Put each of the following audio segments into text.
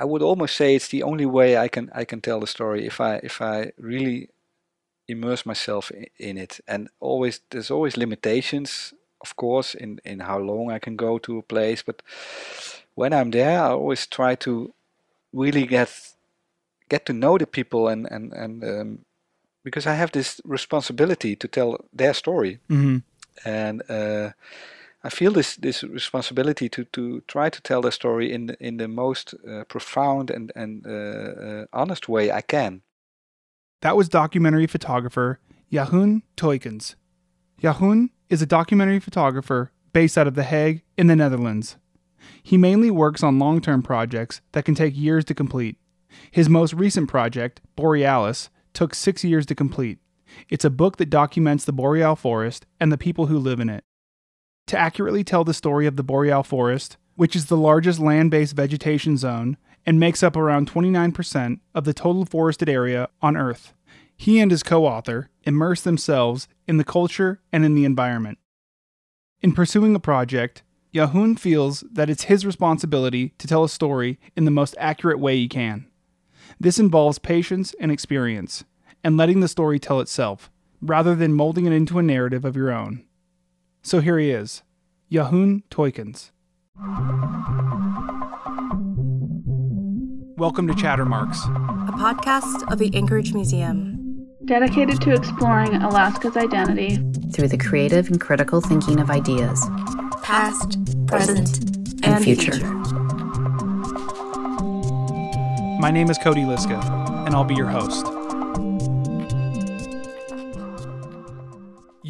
I would almost say it's the only way I can I can tell the story if I if I really immerse myself in, in it. And always there's always limitations, of course, in in how long I can go to a place. But when I'm there, I always try to really get get to know the people and and and um, because I have this responsibility to tell their story, Mm-hmm. and uh, I feel this this responsibility to to try to tell their story in the, in the most uh, profound and and uh, uh, honest way I can. That was documentary photographer Jeroen Toirkens. Jeroen is a documentary photographer based out of The Hague in the Netherlands. He mainly works on long term projects that can take years to complete. His most recent project, Borealis, took six years to complete. It's a book that documents the boreal forest and the people who live in it. To accurately tell the story of the boreal forest, which is the largest land based vegetation zone and makes up around 29% of the total forested area on Earth, he and his co author immerse themselves in the culture and in the environment. In pursuing a project, Jeroen feels that it's his responsibility to tell a story in the most accurate way he can. This involves patience and experience, and letting the story tell itself, rather than molding it into a narrative of your own. So here he is, Jeroen Toirkens. Welcome to Chattermarks. a podcast of the Anchorage Museum. dedicated to exploring Alaska's identity. through the creative and critical thinking of ideas. Past, present, and, And future. My name is Cody Liska, and I'll be your host.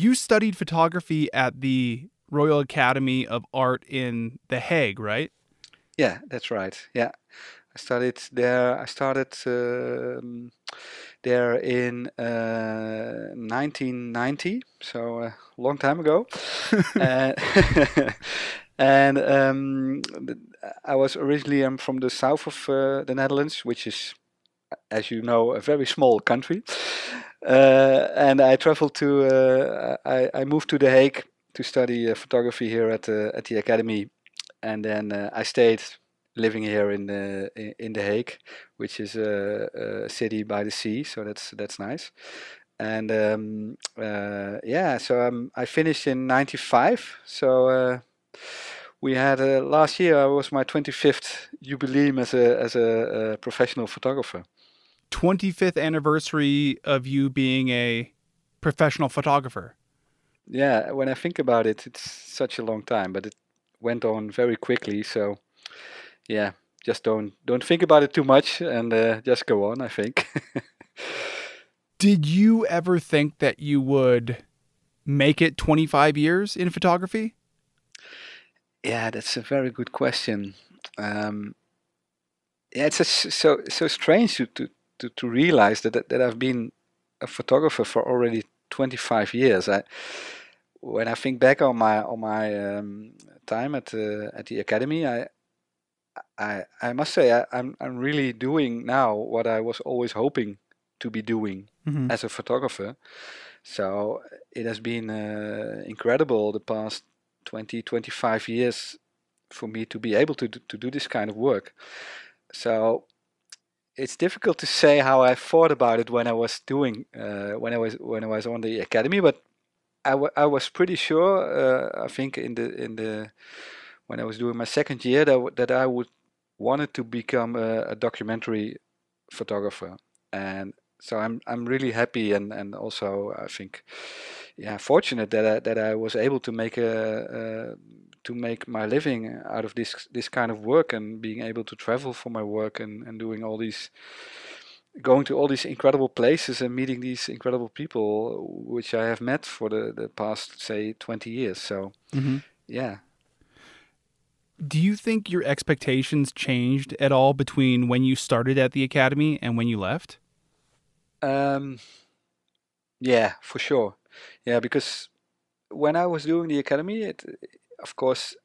You studied photography at the Royal Academy of Art in The Hague, right? Yeah, that's right. Yeah, I studied there. I started um, there in uh, 1990, so a long time ago. uh, and um, I was originally I'm from the south of uh, the Netherlands, which is, as you know, a very small country. Uh, and I traveled to. Uh, I, I moved to The Hague to study uh, photography here at the at the academy, and then I stayed living here in the in, the Hague, which is a, a city by the sea, so that's that's nice. And um, uh, yeah, so um, I finished in '95. So uh, we had uh, last year I was my 25th jubilee as a as a, professional photographer. 25th anniversary of you being a professional photographer. Yeah, when I think about it, it's such a long time, but it went on very quickly. So yeah, just don't don't think about it too much and uh, just go on. I think. Did you ever think that you would make it 25 years in photography? Yeah, that's a very good question. Um, yeah, it's a so so strange to, to, to, to realize that, that that I've been a photographer for already 25 years. I when I think back on my on my um, time at the at the academy, I I I must say I, I'm I'm really doing now what I was always hoping to be doing Mm-hmm. as a photographer. So it has been uh, incredible the past 20, 25 years for me to be able to do, to do this kind of work. So it's difficult to say how I thought about it when I was doing uh, when I was when I was on the academy, but I, I was pretty sure. Uh, I think in the in the when I was doing my second year that that I would wanted to become a, a documentary photographer, and so I'm I'm really happy and and also I think yeah fortunate that I, that I was able to make a, a to make my living out of this this kind of work and being able to travel for my work and and doing all these going to all these incredible places and meeting these incredible people which I have met for the the past say 20 years so Mm-hmm. yeah Do you think your expectations changed at all between when you started at the academy and when you left? Um, yeah, for sure. Yeah, because when I was doing the academy, it, of course,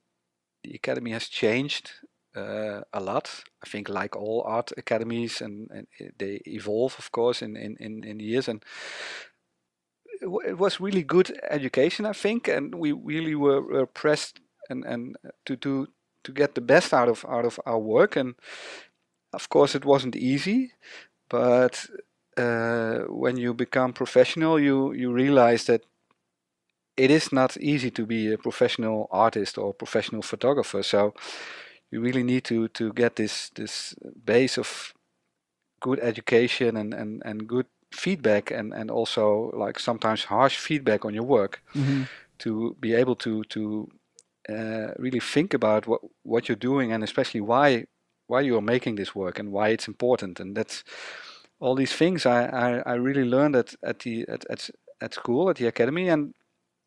the academy has changed uh, a lot. I think, like all art academies, and, and they evolve, of course, in in in, in years. And it it was really good education, I think, and we really were, were pressed and and to do to get the best out of out of our work and of course, it wasn't easy, but uh, when you become professional, you you realize that it is not easy to be a professional artist or professional photographer. So you really need to to get this this base of good education and and and good feedback and and also like sometimes harsh feedback on your work Mm-hmm. to be able to to uh, really think about what what you're doing and especially why why you are making this work and why it's important and that's all these things I, I, I really learned at at the at, at at school at the academy and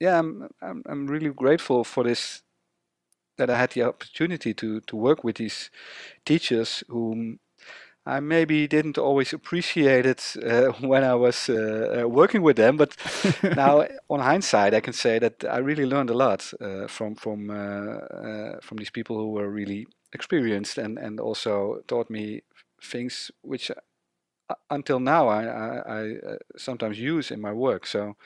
yeah I'm, I'm I'm really grateful for this that I had the opportunity to to work with these teachers whom I maybe didn't always appreciate it uh, when I was uh, uh, working with them, but now on hindsight, I can say that I really learned a lot uh, from from uh, uh, from these people who were really experienced and and also taught me things which uh, until now I, I, I sometimes use in my work. So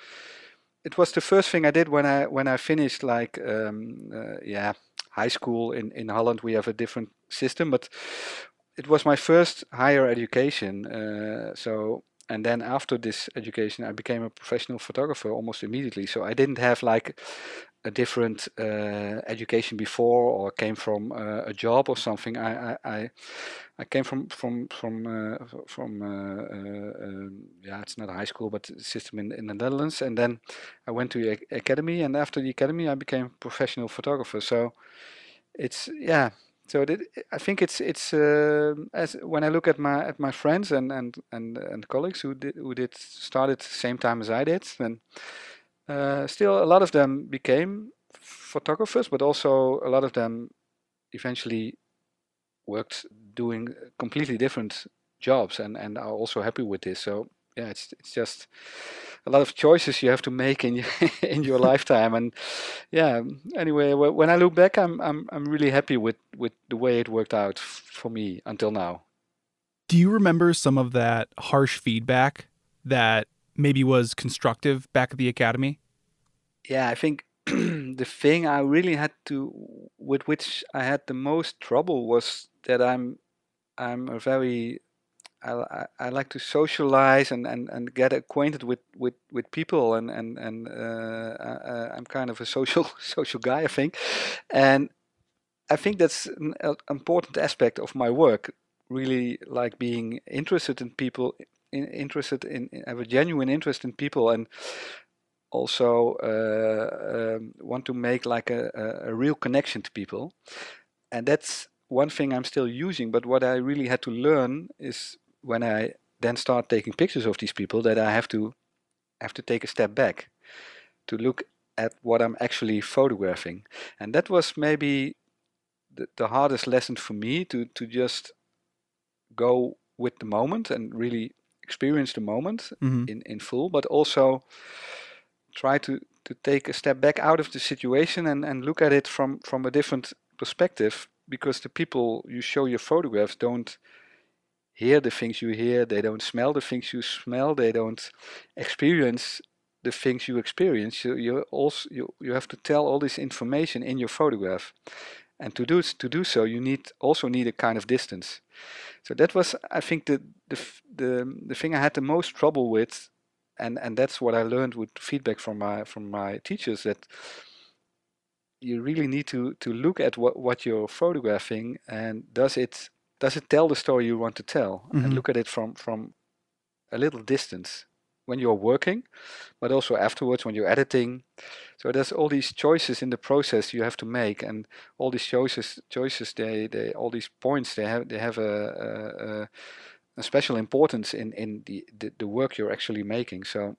it was the first thing I did when I when I finished like um, uh, yeah high school in in Holland. We have a different system, but it was my first higher education. Uh, so and then after this education, I became a professional photographer almost immediately. So I didn't have like a different uh, education before or came from uh, a job or something. I I, I, came from from from uh, from uh, uh, um, yeah, it's not a high school, but system in, in the Netherlands. And then I went to the academy, and after the academy, I became a professional photographer. So it's yeah. So I think it's it's um as when I look at my at my friends and and and, and colleagues who did who did started the same time as I did, then uh, still a lot of them became photographers, but also a lot of them eventually worked doing completely different jobs and and are also happy with this. So yeah, it's it's just a lot of choices you have to make in your in your lifetime. And yeah, anyway, when I look back, I'm I'm I'm really happy with with the way it worked out for me until now. Do you remember some of that harsh feedback that maybe was constructive back at the academy? Yeah, I think the thing I really had to with which I had the most trouble was that I'm I'm a very I, I, I like to socialize and, and, and get acquainted with, with, with people and and and uh, uh, I'm kind of a social social guy I think, and I think that's an uh, important aspect of my work. Really like being interested in people, in, interested in have a genuine interest in people, and also uh, um, want to make like a, a, a real connection to people, and that's one thing I'm still using. But what I really had to learn is when I then start taking pictures of these people that I have to have to take a step back to look at what I'm actually photographing, and that was maybe the, the hardest lesson for me to to just go with the moment and really experience the moment Mhm. in in full, but also try to to take a step back out of the situation and and look at it from from a different perspective because the people you show your photographs don't hear the things you hear they don't smell the things you smell they don't experience the things you experience you you also you, you have to tell all this information in your photograph and to do to do so you need also need a kind of distance. So that was i think the the the, the thing i had the most trouble with and and that's what i learned with feedback from my from my teachers that you really need to to look at what what you're photographing and does it does it tell the story you want to tell? Mhm. and look at it from from a little distance when you're working but also afterwards when you're editing so there's all these choices in the process you have to make and all these choices choices they they all these points they have they have a a, a, special importance in in the, the the work you're actually making so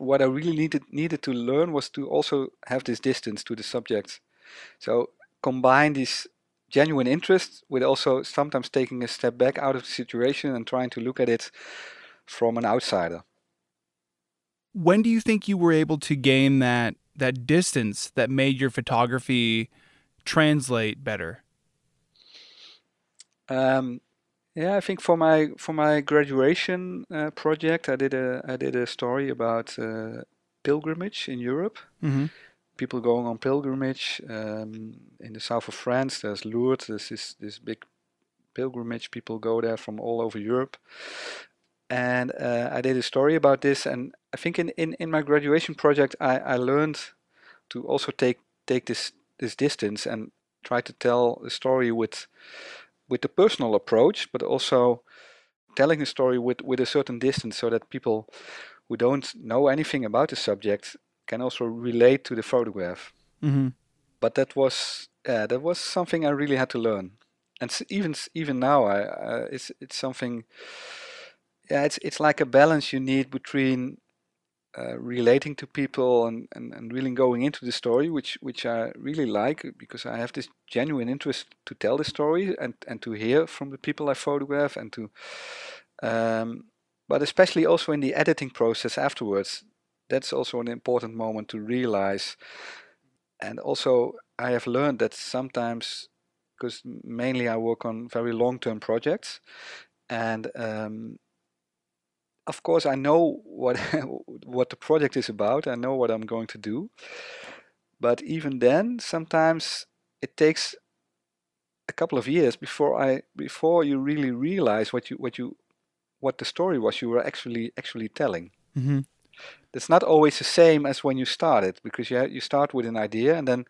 what I really needed needed to learn was to also have this distance to the subject. So combine this genuine interest with also sometimes taking a step back out of the situation and trying to look at it from an outsider. When do you think you were able to gain that that distance that made your photography translate better? Um, yeah, I think for my for my graduation uh, project, I did a I did a story about uh, pilgrimage in Europe. Mm-hmm. people going on pilgrimage um, in the south of France. There's Lourdes. There's this this big pilgrimage. People go there from all over Europe. And uh, I did a story about this. And I think in, in, in my graduation project, I, I learned to also take take this this distance and try to tell the story with with the personal approach, but also telling the story with, with a certain distance so that people who don't know anything about the subject can also relate to the photograph. Mm-hmm. But that was yeah, that was something I really had to learn, and even even now, I uh, it's it's something. Yeah, it's it's like a balance you need between uh, relating to people and, and, and really going into the story, which which I really like because I have this genuine interest to tell the story and, and to hear from the people I photograph and to, um, but especially also in the editing process afterwards. That's also an important moment to realize, and also I have learned that sometimes, because mainly I work on very long-term projects, and um, of course I know what what the project is about. I know what I'm going to do. But even then, sometimes it takes a couple of years before I before you really realize what you what you what the story was you were actually actually telling. Mm-hmm. It's not always the same as when you started because you ha- you start with an idea and then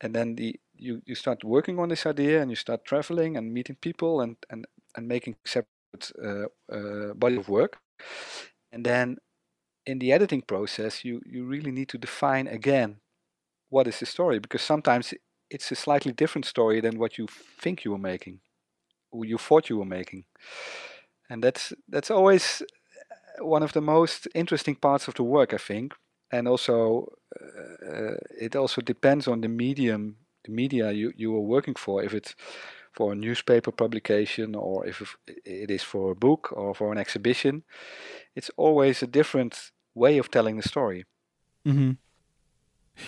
and then the you, you start working on this idea and you start traveling and meeting people and and, and making separate uh, uh, body of work and then in the editing process you you really need to define again what is the story because sometimes it's a slightly different story than what you think you were making or you thought you were making. And that's that's always one of the most interesting parts of the work i think. And also uh, it also depends on the medium the media you, you are working for. If it's for a newspaper publication or if it is for a book or for an exhibition it's always a different way of telling the story Mm-hmm.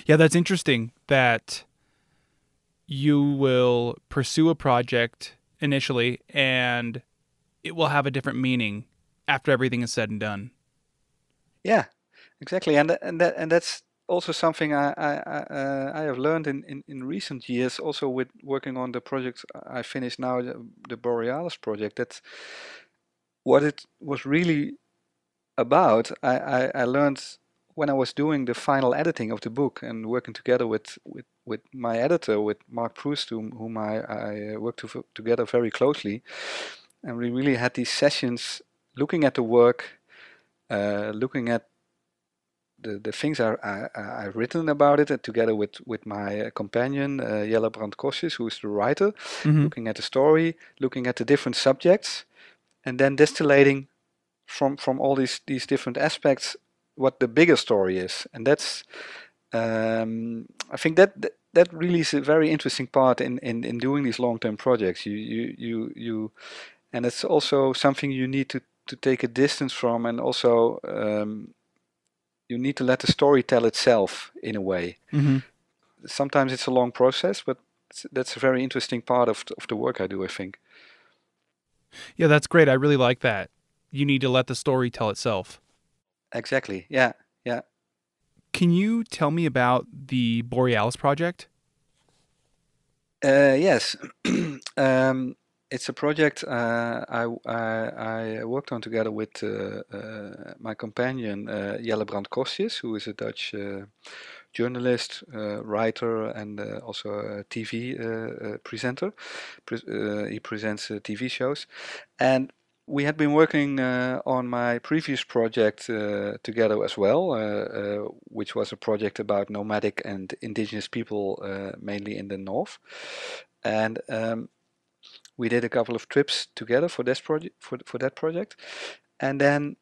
Yeah, that's interesting that you will pursue a project initially and it will have a different meaning after everything is said and done. yeah exactly and and that and that's also something I I, uh, I have learned in, in, in recent years also with working on the project I finished now the, the Borealis project that what it was really about. I, I, I learned when I was doing the final editing of the book and working together with, with, with my editor with Mark Proust whom, whom I, I uh, worked to, together very closely. And we really had these sessions looking at the work uh, looking at the, the things I, I, I've written about it uh, together with, with my uh, companion uh, Jelle Brandt Corstius, who is the writer, Mhm. looking at the story, looking at the different subjects, and then distillating from from all these these different aspects what the bigger story is, and that's um, I think that, that that really is a very interesting part in, in, in doing these long term projects. You you you you, and it's also something you need to to take a distance from, and also um, you need to let the story tell itself in a way. Mm-hmm. Sometimes it's a long process, but that's a very interesting part of, of the work I do. I think. Yeah, that's great. I really like that. You need to let the story tell itself. Exactly. Yeah. Yeah. Can you tell me about the Borealis project? Uh, yes, um, it's a project uh, I, I, I worked on together with uh, uh, my companion uh, Jelle Brandt Corstius, who is a Dutch uh, journalist, uh, writer, and uh, also a TV presenter. Pre- he presents TV shows, and we had been working on my previous project together as well, which was a project about nomadic and indigenous people, mainly in the north. And um, we did a couple of trips together for this project, for, for that project. And then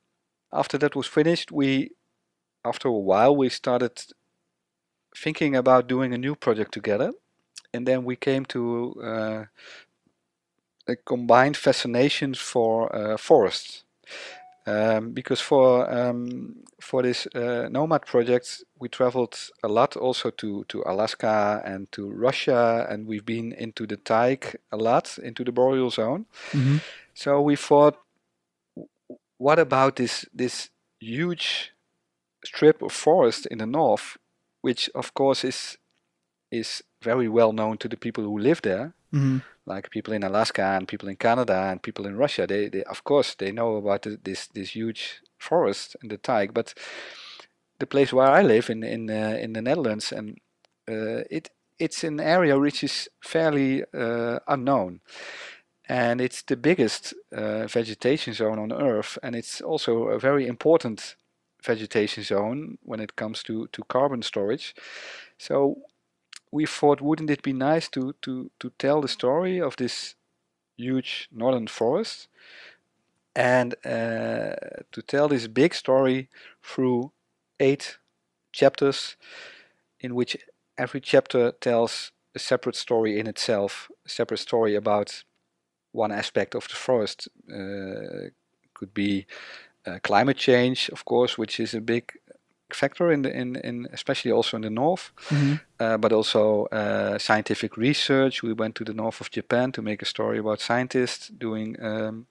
after that was finished, we, after a while, we started thinking about doing a new project together. And then we came to uh, a combined fascination for uh, forests. Um, because for um, for this uh, nomad project, we traveled a lot also to, to Alaska and to Russia, and we've been into the taiga a lot, into the boreal zone. Mm-hmm. So we thought, what about this this huge strip of forest in the north, which of course is is very well known to the people who live there, Mm-hmm. like people in Alaska and people in Canada and people in Russia. They, they of course, they know about this this huge forest and the taiga, but the place where I live in in uh, in the Netherlands and uh, it it's an area which is fairly uh, unknown, and it's the biggest uh, vegetation zone on Earth, and it's also a very important vegetation zone when it comes to to carbon storage. So we thought, wouldn't it be nice to to to tell the story of this huge northern forest, and uh, to tell this big story through eight chapters, in which every chapter tells a separate story in itself, a separate story about one aspect of the forest. Uh, could be uh, climate change, of course, which is a big factor in the in, in especially also in the north, Mm-hmm. uh, but also uh, scientific research. We went to the north of Japan to make a story about scientists doing um,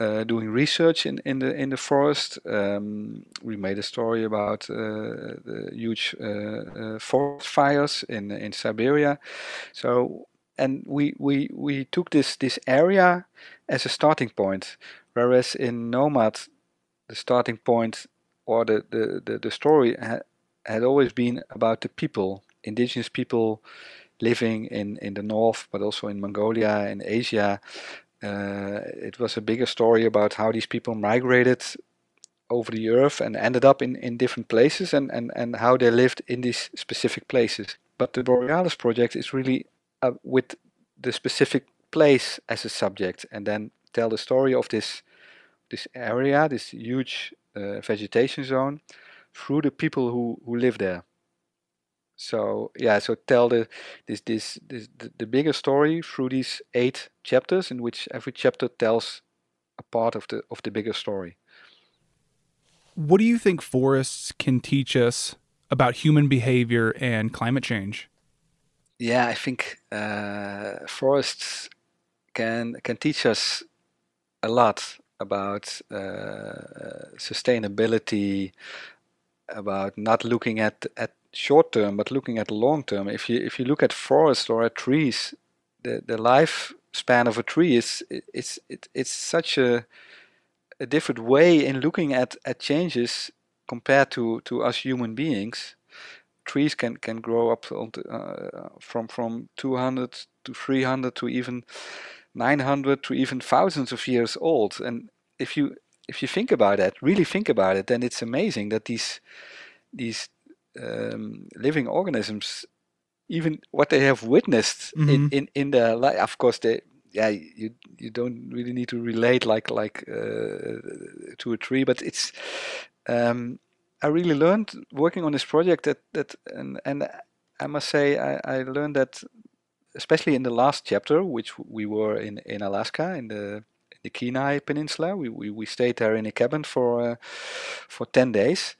uh, doing research in, in the in the forest. Um, we made a story about uh, the huge uh, uh, forest fires in in Siberia. So and we we we took this this area as a starting point, whereas in Nomad, the starting point or the the the, the story ha- had always been about the people, indigenous people living in in the north, but also in Mongolia in Asia. Uh, it was a bigger story about how these people migrated over the earth and ended up in, in different places and, and, and how they lived in these specific places. But the Borealis project is really uh, with the specific place as a subject and then tell the story of this this area, this huge uh, vegetation zone, through the people who, who live there. So yeah, so tell the this this, this the, the bigger story through these eight chapters, in which every chapter tells a part of the of the bigger story. What do you think forests can teach us about human behavior and climate change? Yeah, I think uh, forests can can teach us a lot about uh, sustainability, about not looking at at short term, but looking at long term. If you if you look at forests or at trees, the the lifespan of a tree is it's it, it's such a a different way in looking at at changes compared to to us human beings. Trees can can grow up uh, from from 200 to 300 to even 900 to even thousands of years old. And if you if you think about that, really think about it, then it's amazing that these these um, living organisms, even what they have witnessed in, Mhm. in in their life, of course they. Yeah, you you don't really need to relate like like uh, to a tree, but it's. Um, I really learned working on this project that that and and I must say I, I learned that especially in the last chapter, which we were in in Alaska in the in the Kenai Peninsula. We, we, we stayed there in a cabin for uh, for ten days,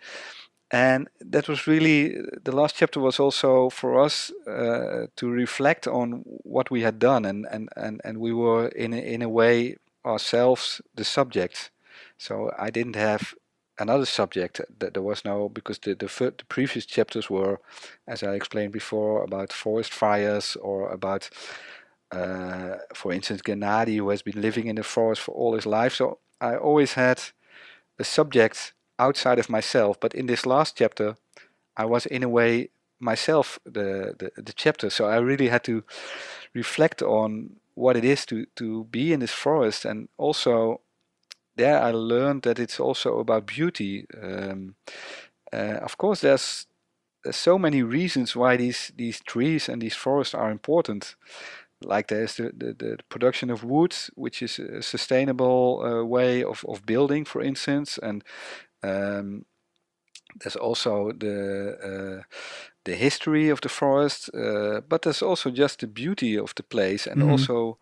and that was really the last chapter was also for us uh, to reflect on what we had done, and and and, and we were in a, in a way ourselves the subject. So I didn't have another subject that there was no because the the, the previous chapters were as i explained before about forest fires or about uh, for instance gennady who has been living in the forest for all his life. So i always had a subject outside of myself but in this last chapter i was in a way myself the the, the chapter. So i really had to reflect on what it is to to be in this forest and also there I learned that it's also about beauty. Um, uh, of course, there's, there's so many reasons why these these trees and these forests are important. Like there's the, the, the production of wood, which is a sustainable uh, way of, of building, for instance, and um, there's also the uh, the history of the forest, uh, but there's also just the beauty of the place, and Mhm. also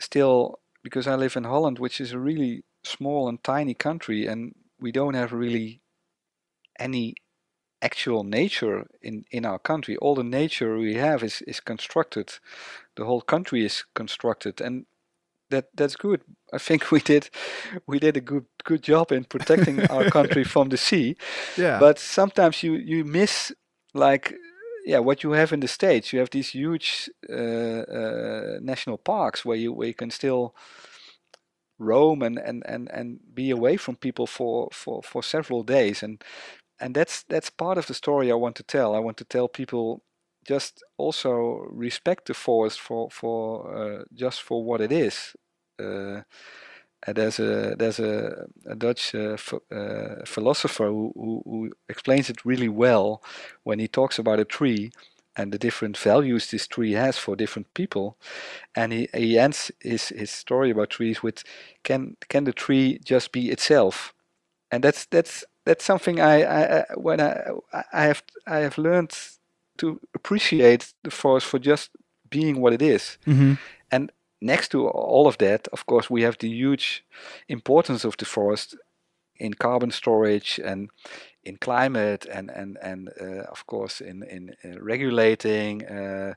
still because I live in Holland, which is a really small and tiny country, and we don't have really any actual nature in, in our country. All the nature we have is, is constructed. The whole country is constructed, and that that's good. I think we did we did a good good job in protecting our country from the sea. Yeah. But sometimes you you miss like yeah, what you have in the states, you have these huge uh, uh, national parks where you where you can still roam and, and, and, and be away from people for, for, for several days and and that's that's part of the story I want to tell. I want to tell people just also respect the forest for for uh, just for what it is. Uh, there's a there's a, a Dutch uh, uh, philosopher who, who, who, explains it really well when he talks about a tree and the different values this tree has for different people. And he, he ends his, his story about trees with can can the tree just be itself? And that's that's that's something I, I, when I I have I have learned to appreciate the forest for just being what it is. Mm-hmm. And next to all of that, of course, we have the huge importance of the forest in carbon storage and in climate and and and uh, of course in in uh, regulating uh,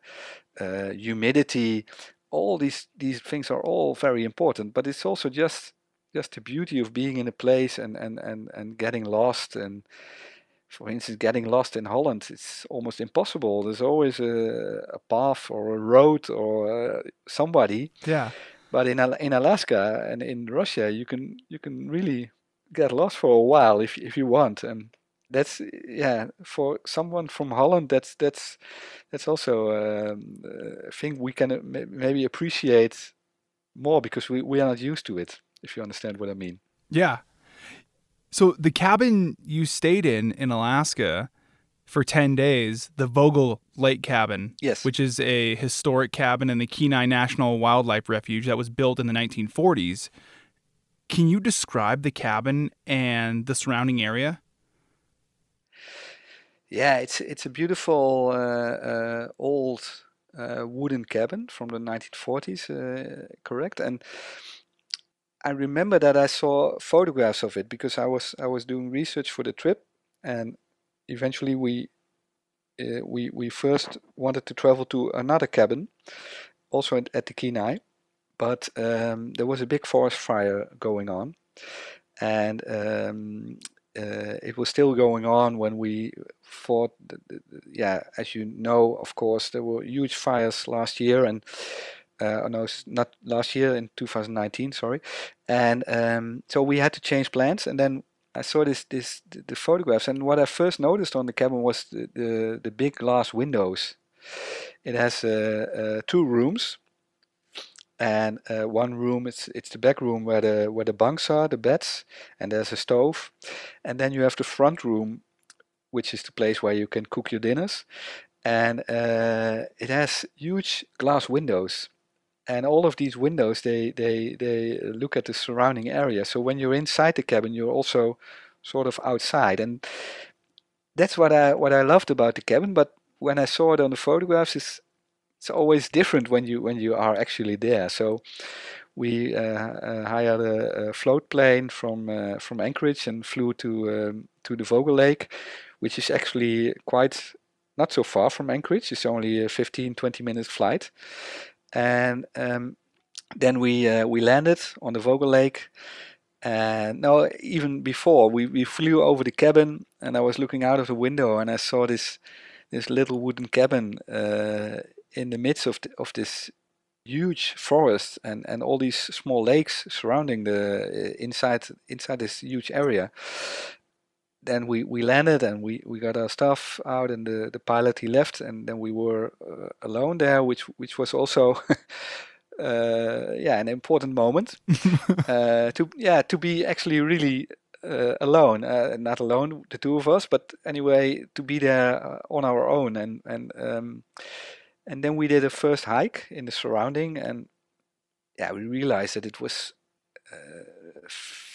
uh, humidity. All these these things are all very important, but it's also just just the beauty of being in a place and and and and getting lost and for instance, getting lost in Holland, it's almost impossible. There's always a, a path or a road or uh, somebody. Yeah. But in in Alaska and in Russia, you can you can really get lost for a while if if you want, and that's yeah for someone from Holland that's that's that's also um, a thing we can uh, maybe appreciate more because we, we are not used to it if you understand what I mean. Yeah, so the cabin you stayed in in Alaska for 10 days, the Vogel Lake Cabin, yes. which is a historic cabin in the Kenai National Wildlife Refuge that was built in the 1940s. Can you describe the cabin and the surrounding area? Yeah, it's it's a beautiful uh, uh, old uh, wooden cabin from the 1940s, uh, correct? And I remember that I saw photographs of it because I was I was doing research for the trip, and eventually we uh, we we first wanted to travel to another cabin, also at, at the Kenai, but um, there was a big forest fire going on, and um, uh, it was still going on when we fought. yeah, as you know, of course, there were huge fires last year, and uh, no, not last year in 2019, sorry. And um, so we had to change plans, and then I saw this this the, the photographs, and what I first noticed on the cabin was the the, the big glass windows. It has uh, uh, two rooms, and uh, one room it's it's the back room where the where the bunks are, the beds, and there's a stove, and then you have the front room, which is the place where you can cook your dinners, and uh, it has huge glass windows. And all of these windows they they they look at the surrounding area. So when you're inside the cabin you're also sort of outside. And that's what i what i loved about the cabin. But when i saw it on the photographs it's it's always different when you when you are actually there so we uh, uh, hired a, a, float plane from uh, from Anchorage and flew to um, to the Vogel Lake, which is actually quite not so far from Anchorage. It's only a 15 20 minutes flight, and um, then we uh, we landed on the Vogel Lake. And no, even before we, we flew over the cabin, and I was looking out of the window, and I saw this this little wooden cabin uh, in the midst of the, of this huge forest and, and all these small lakes surrounding the uh, inside inside this huge area. Then we, we landed and we, we got our stuff out and the, the pilot he left and then we were uh, alone there, which which was also uh, yeah an important moment uh, to yeah to be actually really uh, alone, uh, not alone the two of us, but anyway to be there uh, on our own and and um, and then we did a first hike in the surrounding and yeah we realized that it was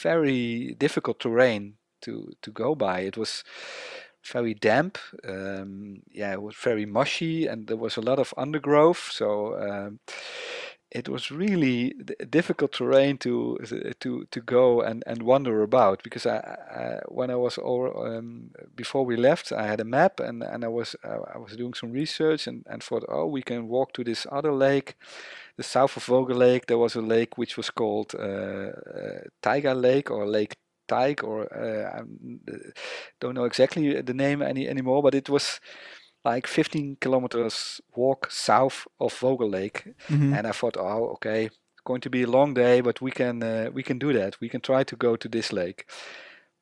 very difficult terrain to to go by. It was very damp. Um, yeah, it was very mushy, and there was a lot of undergrowth. So um, it was really difficult terrain to to to go and, and wander about because I, I when I was over, um, before we left I had a map and, and I was uh, I was doing some research and, and thought oh we can walk to this other lake the south of Vogel Lake. There was a lake which was called uh, uh, Taiga Lake or Lake Teig or uh, I don't know exactly the name any anymore, but it was like 15 kilometers walk south of Vogel Lake, Mhm. and I thought, oh, okay, it's going to be a long day, but we can uh, we can do that. We can try to go to this lake.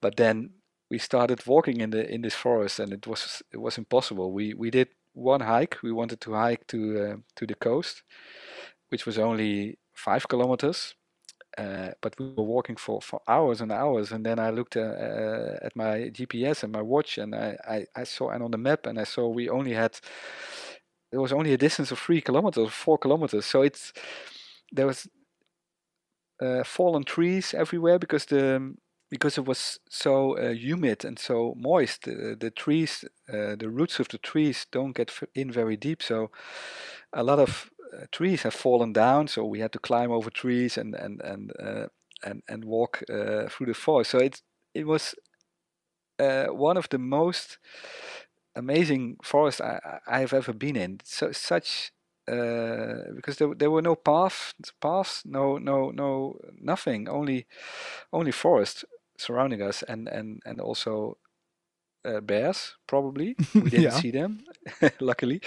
But then we started walking in the in this forest, and it was it was impossible. We we did one hike. We wanted to hike to uh, to the coast, which was only five kilometers. Uh, but we were walking for, for hours and hours, and then I looked uh, uh, at my GPS and my watch, and I, I, I saw and on the map, and I saw we only had there was only a distance of three kilometers, four kilometers. So it's there was uh, fallen trees everywhere because the because it was so uh, humid and so moist. Uh, the trees, uh, the roots of the trees don't get in very deep, so a lot of trees have fallen down. So we had to climb over trees and and and uh, and and walk uh, through the forest. So it it was uh, one of the most amazing forests I, I I have ever been in. So such uh, because there, there were no paths, paths, no no no nothing, only only forest surrounding us, and and and also uh, bears. Probably we didn't Yeah. see them, luckily,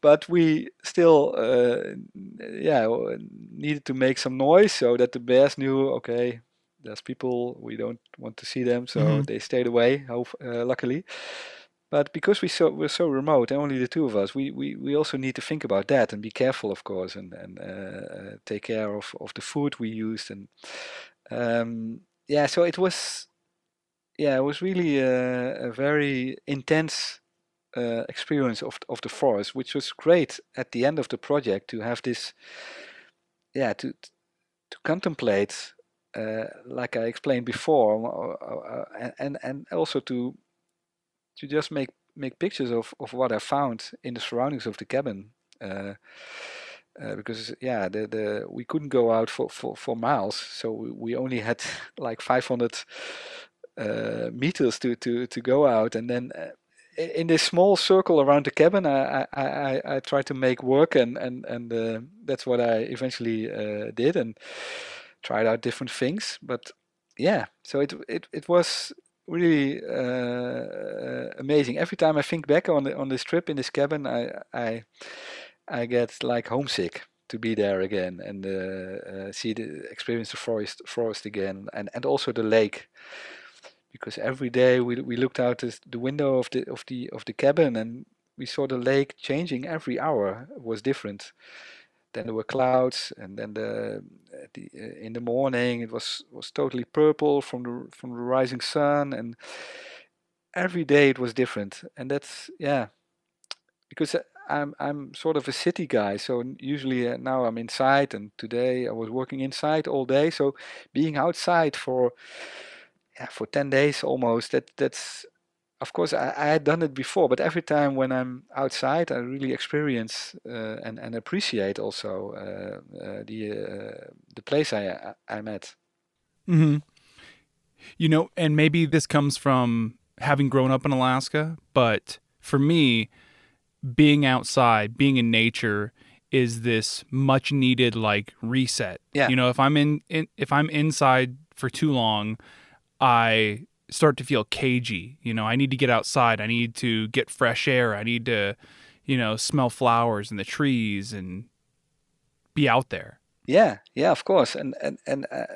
but we still uh, yeah needed to make some noise so that the bears knew okay. There's people we don't want to see them, so Mhm. they stayed away. Uh, luckily, but because we so we're so remote, and only the two of us, we, we, we also need to think about that and be careful, of course, and and uh, uh, take care of, of the food we used, and um, yeah. So it was, yeah, it was really a, a very intense uh, experience of of the forest, which was great at the end of the project to have this, yeah, to to contemplate, uh, like I explained before, uh, uh, and and also to to just make make pictures of, of what I found in the surroundings of the cabin. Uh, uh, because yeah, the, the we couldn't go out for, for, for miles, so we, we only had like 500 uh, meters to, to, to go out, and then uh, in this small circle around the cabin, I I, I, I tried to make work, and and and uh, that's what I eventually uh, did, and tried out different things. But yeah, so it it it was really uh, amazing. Every time I think back on the, on this trip in this cabin, I I I get like homesick to be there again and uh, uh, see the experience the forest forest again, and and also the lake. Because every day we we looked out the window of the of the of the cabin and we saw the lake changing every hour. It was different. Then there were clouds, and then the, the uh, in the morning it was was totally purple from the from the rising sun, and every day it was different. And that's yeah, because uh, I'm I'm sort of a city guy, so usually uh, now I'm inside, and today I was working inside all day. So being outside for yeah for ten days almost that that's of course I, I had done it before, but every time when I'm outside, I really experience uh, and and appreciate also uh, uh, the uh, the place I I'm at. hmm You know, and maybe this comes from having grown up in Alaska, but for me, being outside, being in nature is this much needed like reset. Yeah. You know, if I'm in, in if I'm inside for too long, I start to feel cagey. You know, I need to get outside. I need to get fresh air. I need to, you know, smell flowers and the trees and be out there. Yeah, yeah, of course, and and and uh,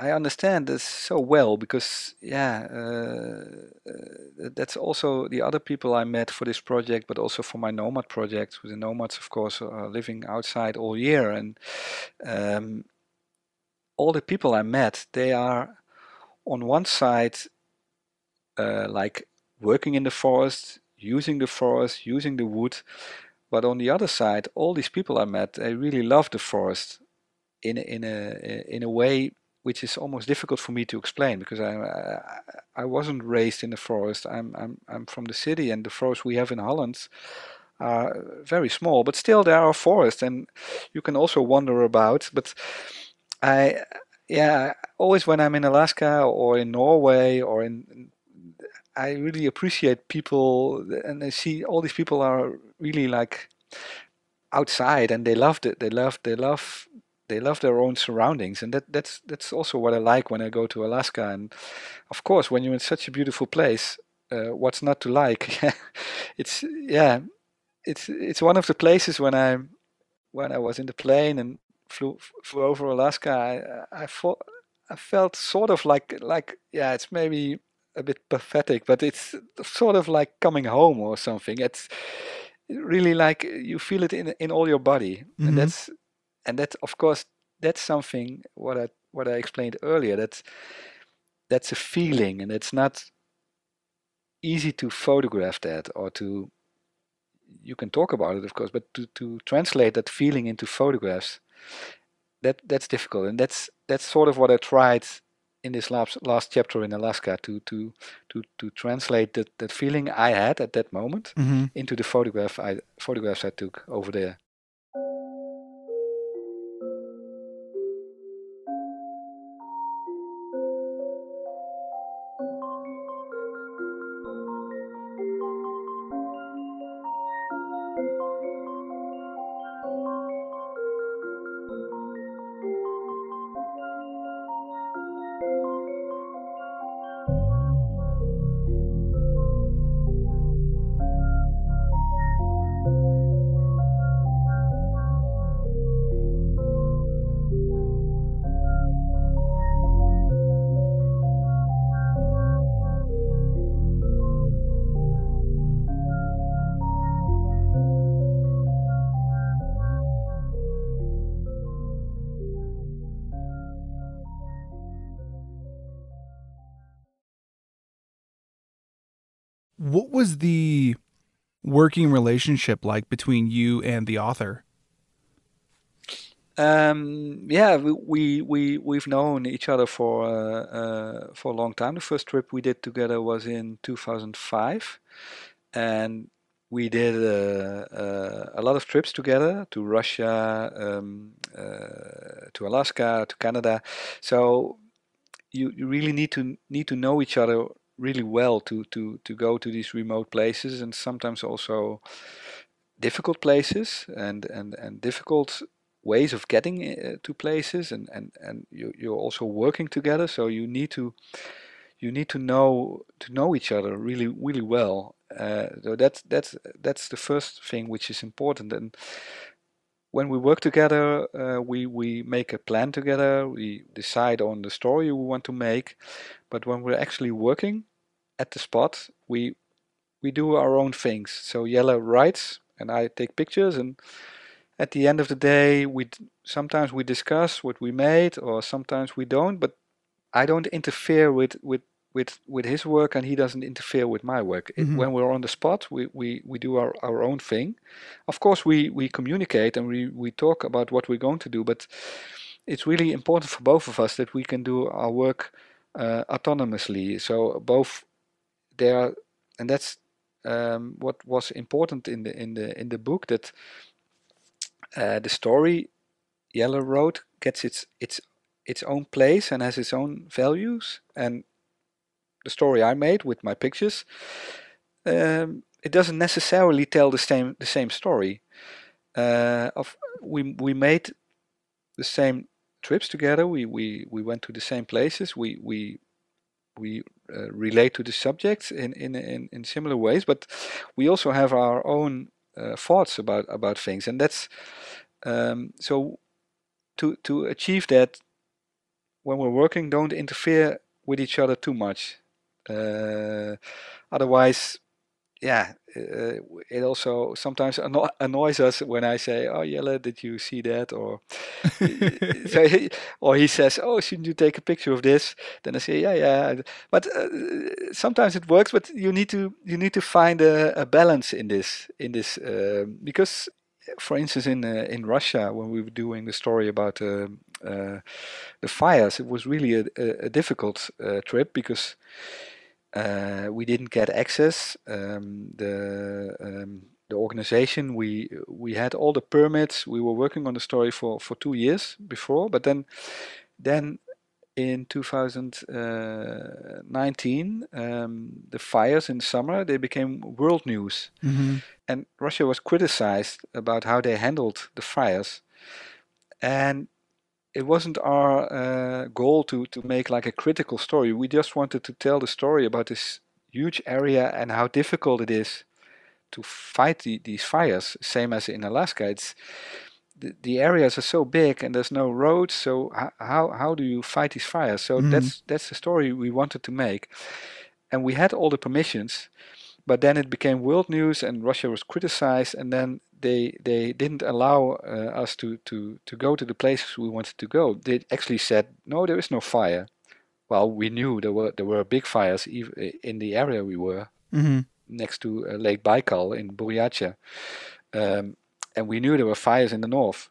I understand this so well because yeah, uh, uh, that's also the other people I met for this project, but also for my nomad project. The nomads, of course, are living outside all year, and um, all the people I met, they are on one side uh, like working in the forest, using the forest, using the wood, but on the other side, all these people I met, they really love the forest in in a in a way which is almost difficult for me to explain because I I, I wasn't raised in the forest. I'm I'm I'm from the city, and the forests we have in Holland are very small, but still there are forests, and you can also wander about. But I yeah, always when I'm in Alaska or in Norway or in I really appreciate people, and I see all these people are really like outside, and they love it. They love, they love, they love their own surroundings, and that that's that's also what I like when I go to Alaska. And of course, when you're in such a beautiful place, uh, what's not to like? it's yeah, it's it's one of the places when I when I was in the plane and flew flew over Alaska. I I, I felt sort of like like yeah, it's maybe a bit pathetic, but it's sort of like coming home or something. It's really like you feel it in in all your body, Mhm. and that's and that of course that's something what I what I explained earlier. That's that's a feeling, and it's not easy to photograph that or to you can talk about it of course but to, to translate that feeling into photographs that that's difficult and that's that's sort of what i tried in this last last chapter in alaska to to to to translate that that feeling i had at that moment hmm into the photograph i photographs i took over there working relationship like between you and the author? Um, yeah, we, we we we've known each other for uh, uh, for a long time. The first trip we did together was in 2005, and we did uh, uh, a lot of trips together to Russia, um, uh, to Alaska, to Canada. So you, you really need to need to know each other really well to to to go to these remote places and sometimes also difficult places and and and difficult ways of getting uh, to places and and and you you're also working together. So you need to you need to know to know each other really really well. Uh, so that's that's that's the first thing which is important. And when we work together uh, we we make a plan together. We decide on the story we want to make. But when we're actually working at the spot we we do our own things. So Jelle writes and I take pictures and at the end of the day we d- sometimes we discuss what we made or sometimes we don't but I don't interfere with with with with his work and he doesn't interfere with my work. It- Mhm. when we're on the spot we we, we do our, our own thing. Of course we we communicate and we we talk about what we're going to do but it's really important for both of us that we can do our work uh, autonomously. So both there and that's um, what was important in the in the in the book that uh, the story Jelle wrote gets its its its own place and has its own values. And the story I made with my pictures um, it doesn't necessarily tell the same the same story. Uh, of we we made the same trips together. We we, we went to the same places. We we we uh, relate to the subjects in, in, in, in similar ways, but we also have our own uh, thoughts about, about things, and that's um, so to to achieve that when we're working, don't interfere with each other too much. Uh, otherwise, yeah, uh, it also sometimes anno- annoys us when I say, "Oh, Jelle, did you see that?" or so he, or he says, "Oh, shouldn't you take a picture of this?" Then I say, "Yeah, yeah." But uh, sometimes it works, but you need to you need to find a, a balance in this in this um because, for instance, in uh, in Russia when we were doing the story about uh, uh, the fires, it was really a, a, a difficult uh, trip because uh, we didn't get access. Um, the um, the organization we we had all the permits. We were working on the story for for two years before, but then then in 2019, um, the fires in summer they became world news, hmm and Russia was criticized about how they handled the fires, and it wasn't our uh, goal to to make like a critical story. We just wanted to tell the story about this huge area and how difficult it is to fight the, these fires, same as in Alaska. It's the, the areas are so big and there's no roads. So how how do you fight these fires? So Mhm. that's that's the story we wanted to make, and we had all the permissions, but then it became world news and Russia was criticized, and then they they didn't allow uh, us to to to go to the places we wanted to go. They actually said no, there is no fire. Well, we knew there were there were big fires in the area we were Mm-hmm. next to uh, Lake Baikal in Buryatia. Um, and we knew there were fires in the north.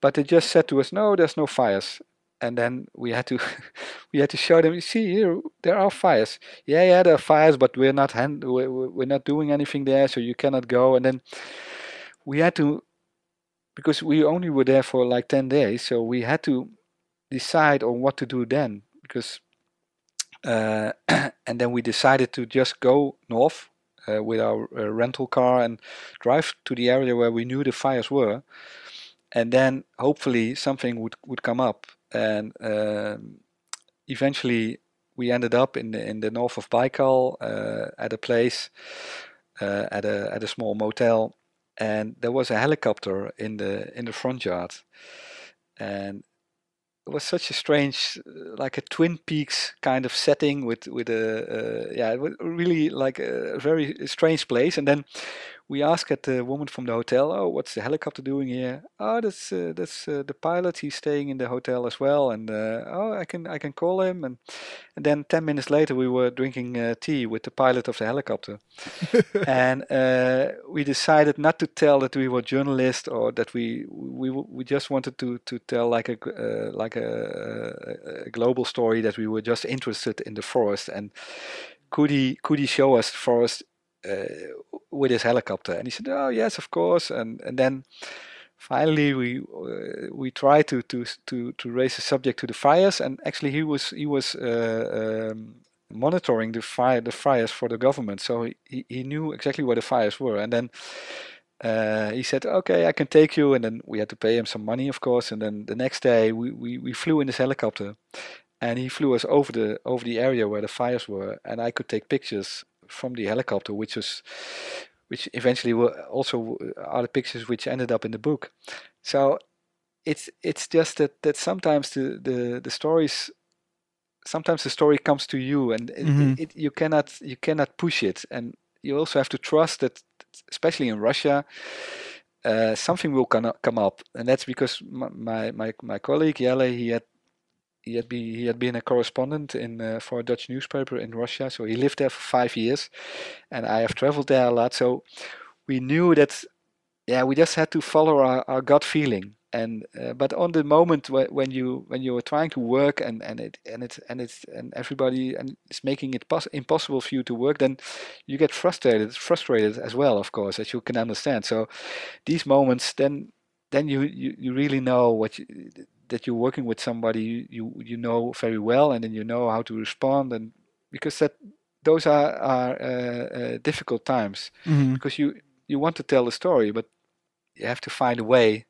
But they just said to us, no, there's no fires. And then we had to we had to show them, you see here, there are fires. Yeah, yeah, there are fires, but we're not hand, we're not doing anything there, so you cannot go. And then we had to, because we only were there for like 10 days, so we had to decide on what to do then. Because uh, and then we decided to just go north uh, with our uh, rental car and drive to the area where we knew the fires were, and then hopefully something would would come up. And um, eventually, we ended up in the in the north of Baikal uh, at a place uh, at a at a small motel, and there was a helicopter in the in the front yard, and it was such a strange, uh, like a Twin Peaks kind of setting with with a uh, yeah, it was really like a very strange place. And then we asked at the woman from the hotel, "Oh, what's the helicopter doing here?" "Oh, that's uh, that's uh, the pilot. He's staying in the hotel as well." And uh, oh, I can I can call him. And and then ten minutes later, we were drinking uh, tea with the pilot of the helicopter, and uh, we decided not to tell that we were journalists or that we we we just wanted to to tell like a uh, like a, a, global story that we were just interested in the forest and could he could he show us the forest with his helicopter. And he said oh yes of course. And and then finally we uh, we tried to to to to raise the subject to the fires. And actually he was he was uh, um, monitoring the fire the fires for the government. So he, he, he knew exactly where the fires were. And then uh, he said okay i can take you. And then we had to pay him some money of course. And then the next day we, we, we flew in this helicopter. And he flew us over the over the area where the fires were. And i could take pictures from the helicopter which was which eventually were also are the pictures which ended up in the book. So it's it's just that that sometimes the the, the stories sometimes the story comes to you and it, Mhm. it, you cannot you cannot push it. And you also have to trust that especially in russia uh, something will come up, come up. And that's because my my, my, my colleague Jelle, he had he had been he had been a correspondent in uh, for a Dutch newspaper in Russia, so he lived there for five years, and I have traveled there a lot. So we knew that, yeah, we just had to follow our, our gut feeling. And uh, but on the moment wh- when you when you are trying to work and and it and it and it's and everybody and it's making it pos- impossible for you to work, then you get frustrated frustrated as well, of course, as you can understand. So these moments, then then you you, you really know what you, that you're working with somebody you, you know very well, and then you know how to respond, and because that those are are uh, uh, difficult times hmm because you you want to tell a story, but you have to find a way.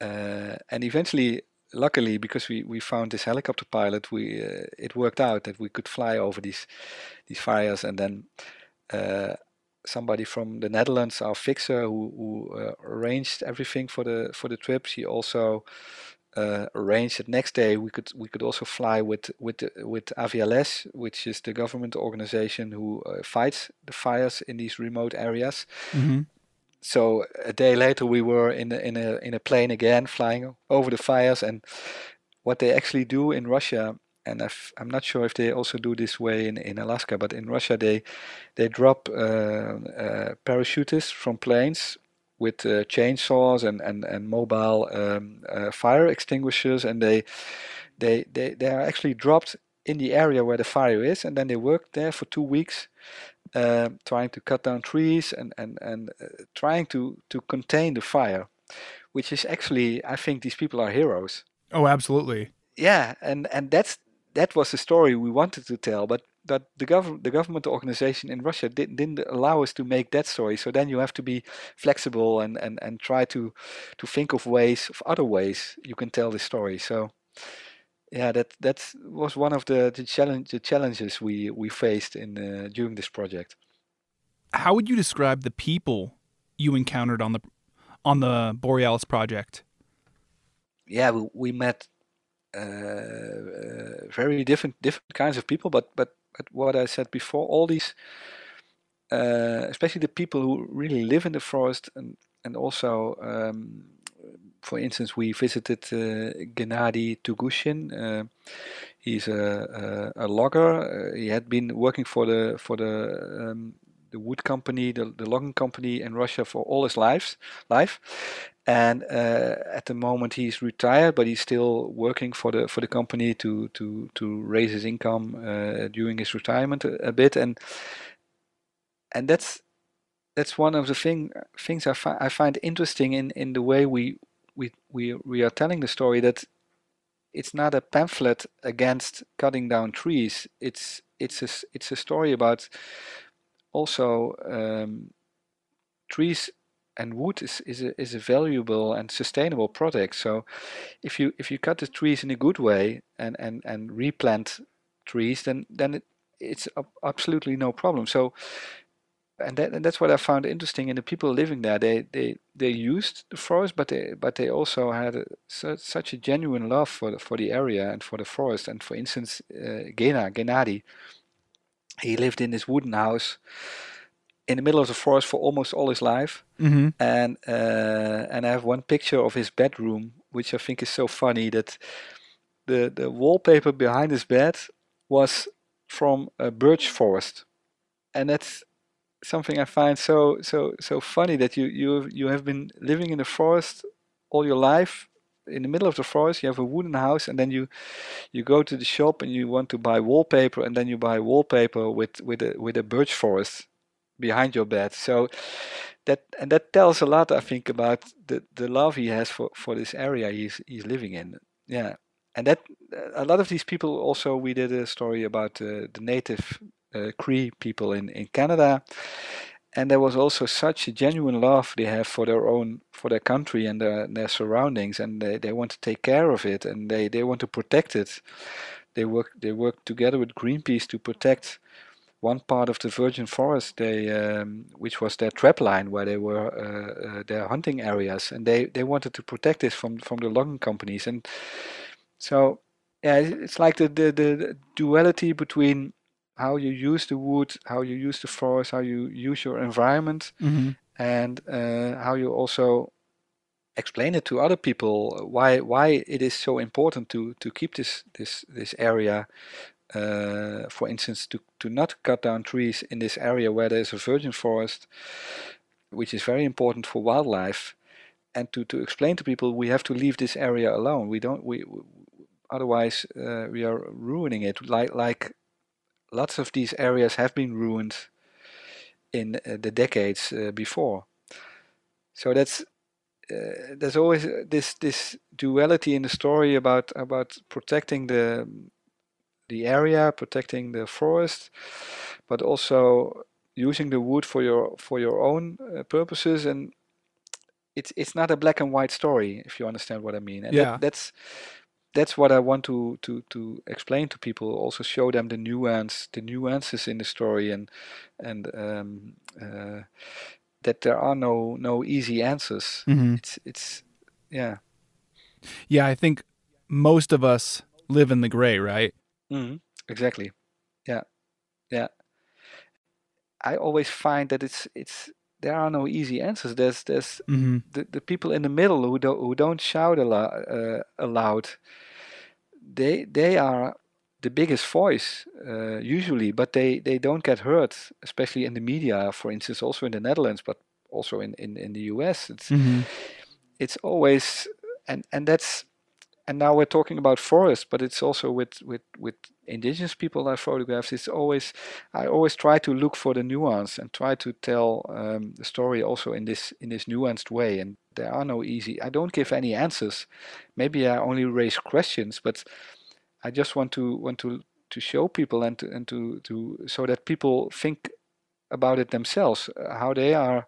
Uh, and eventually, luckily, because we, we found this helicopter pilot, we uh, it worked out that we could fly over these these fires, and then uh, somebody from the Netherlands, our fixer, who, who uh, arranged everything for the for the trip, she also uh, arranged that next day we could we could also fly with with with Aviales, which is the government organization who uh, fights the fires in these remote areas. hmm So a day later we were in a, in a in a plane again flying over the fires. And what they actually do in Russia and I've, I'm not sure if they also do this way in, in Alaska, but in Russia they they drop uh, uh, parachutists from planes with uh, chainsaws and and and mobile um, uh, fire extinguishers, and they they they they are actually dropped in the area where the fire is, and then they work there for two weeks. Uh, trying to cut down trees and and and uh, trying to to contain the fire, which is actually I think these people are heroes Oh, absolutely. yeah and and that's that was the story we wanted to tell but but the government the government organization in russia didn't, didn't allow us to make that story. So then you have to be flexible and and and try to to think of ways of other ways you can tell the story. So yeah that that was one of the the challenge the challenges we we faced in uh, during this project. How would you describe the people you encountered on the on the Borealis project? Yeah, we, we met uh, uh, very different different kinds of people, but but but what I said before, all these, uh, especially the people who really live in the forest, and and also, um, for instance, we visited uh, Gennady Tugushin. Uh, he's a, a, a logger. Uh, he had been working for the for the um, the wood company, the, the logging company in Russia for all his lives, life. And uh, at the moment he's retired, but he's still working for the for the company to to to raise his income uh, during his retirement a, a, bit. And and that's that's one of the thing things I, fi- I find interesting in, in the way we we we we are telling the story that it's not a pamphlet against cutting down trees. It's it's a it's a story about also um, trees and wood is, is, a, is a valuable and sustainable product. So if you if you cut the trees in a good way and, and, and replant trees, then then it, it's absolutely no problem. So and, that, and that's what I found interesting in the people living there. They they, they used the forest, but they but they also had a, su- such a genuine love for the, for the area and for the forest. And for instance, uh, Gena Gennady, he lived in this wooden house in the middle of the forest for almost all his life. Mm-hmm. And uh, and I have one picture of his bedroom, which I think is so funny that the the wallpaper behind his bed was from a birch forest, and that's something I find so so so funny that you you you have been living in the forest all your life in the middle of the forest you have a wooden house and then you you go to the shop and you want to buy wallpaper and then you buy wallpaper with with a with a birch forest behind your bed so that and that tells a lot i think about the the love he has for for this area he's he's living in. Yeah. And that a lot of these people also we did a story about uh, the native uh, cree people in in canada. And there was also such a genuine love they have for their own for their country and their, their surroundings and they, they want to take care of it and they, they want to protect it. They work they work together with greenpeace to protect one part of the virgin forest they um, which was their trap line where they were uh, uh, their hunting areas and they they wanted to protect this from from the logging companies and so yeah it's like the the, the duality between how you use the wood, how you use the forest, how you use your environment, mm-hmm. and uh, how you also explain it to other people why why it is so important to to keep this this this area. Uh, for instance, to to not cut down trees in this area where there is a virgin forest, which is very important for wildlife, and to to explain to people we have to leave this area alone. We don't we otherwise uh, we are ruining it like like lots of these areas have been ruined in uh, the decades uh, before. So that's uh, there's always this this duality in the story about about protecting the the area, protecting the forest, but also using the wood for your for your own uh, purposes and it's it's not a black and white story if you understand what I mean. And yeah. That, that's that's what I want to, to, to explain to people. Also show them the nuance, the nuances in the story, and and um, uh, that there are no no easy answers. Mm-hmm. It's it's yeah yeah. I think most of us live in the gray, right? Mm-hmm. exactly. Yeah, yeah. I always find that it's it's there are no easy answers. There's there's mm-hmm. the, the people in the middle who don't who don't shout aloud, uh, aloud. They they are the biggest voice uh, usually, but they they don't get heard, especially in the media. For instance, also in the Netherlands, but also in in, in the U.S. It's mm-hmm. it's always and and that's and now we're talking about forests, but it's also with with with indigenous people I photograph. It's always I always try to look for the nuance and try to tell um, the story also in this in this nuanced way. And there are no easy. I don't give any answers. Maybe I only raise questions, but I just want to want to to show people and to and to to so that people think about it themselves, how they are,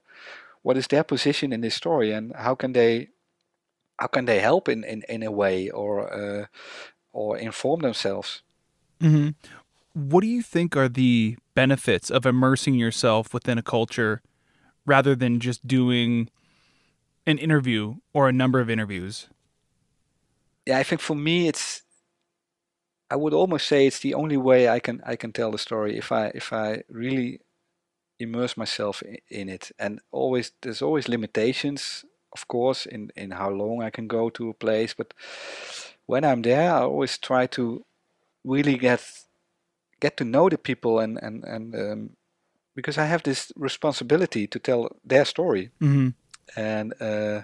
what is their position in this story, and how can they how can they help in, in, in a way or uh, or inform themselves? Mm-hmm. What do you think are the benefits of immersing yourself within a culture rather than just doing an interview or a number of interviews? Yeah, I think for me it's I would almost say it's the only way I can I can tell the story if I if I really immerse myself in, in it and always there's always limitations of course in in how long I can go to a place but when I'm there I always try to really get get to know the people and and and um, because I have this responsibility to tell their story Mm-hmm. and uh,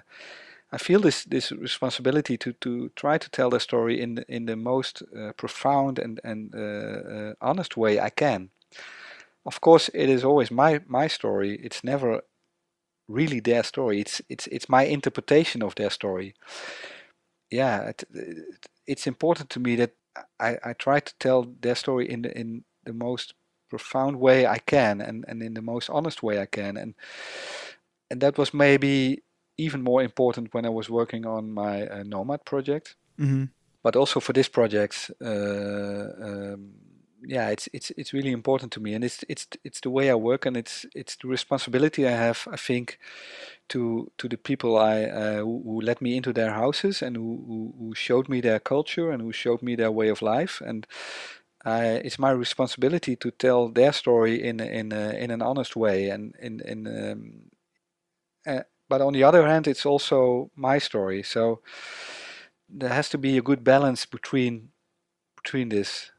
I feel this this responsibility to to try to tell their story in the, in the most uh, profound and and uh, uh, honest way I can. Of course, it is always my my story. It's never really their story. It's it's it's my interpretation of their story. Yeah, it, it, it's important to me that I, I try to tell their story in the in the most profound way I can and, and in the most honest way I can and and that was maybe even more important when I was working on my uh, Nomad project Mm-hmm. but also for this project uh, um, yeah it's it's it's really important to me and it's it's it's the way I work and it's it's the responsibility I have I think to to the people I uh, who, who let me into their houses and who, who showed me their culture and who showed me their way of life and uh, it's my responsibility to tell their story in in a, in an honest way and in in um, uh, but on the other hand it's also my story so there has to be a good balance between between this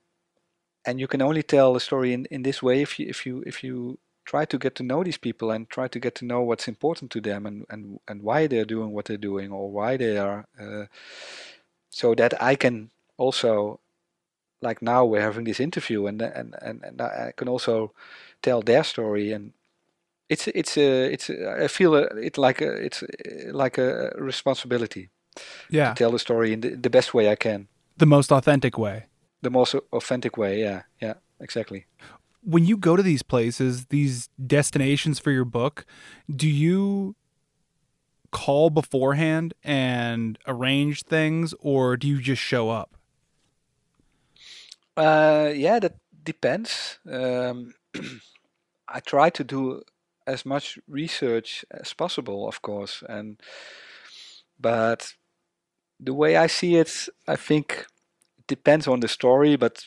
and you can only tell a story in, in this way if you if you if you try to get to know these people and try to get to know what's important to them and and, and why they're doing what they're doing or why they are uh, so that I can also like now we're having this interview and and and, and I can also tell their story and it's it's a it's a, I feel a, it like a, it's uh, like a responsibility Yeah. to tell the story in the, the best way I can The most authentic way. The most authentic way yeah yeah exactly When you go to these places, these destinations for your book, do you call beforehand and arrange things or do you just show up? Uh, yeah, that depends. Um, I try to do as much research as possible, of course, and but the way I see it, I think depends on the story, but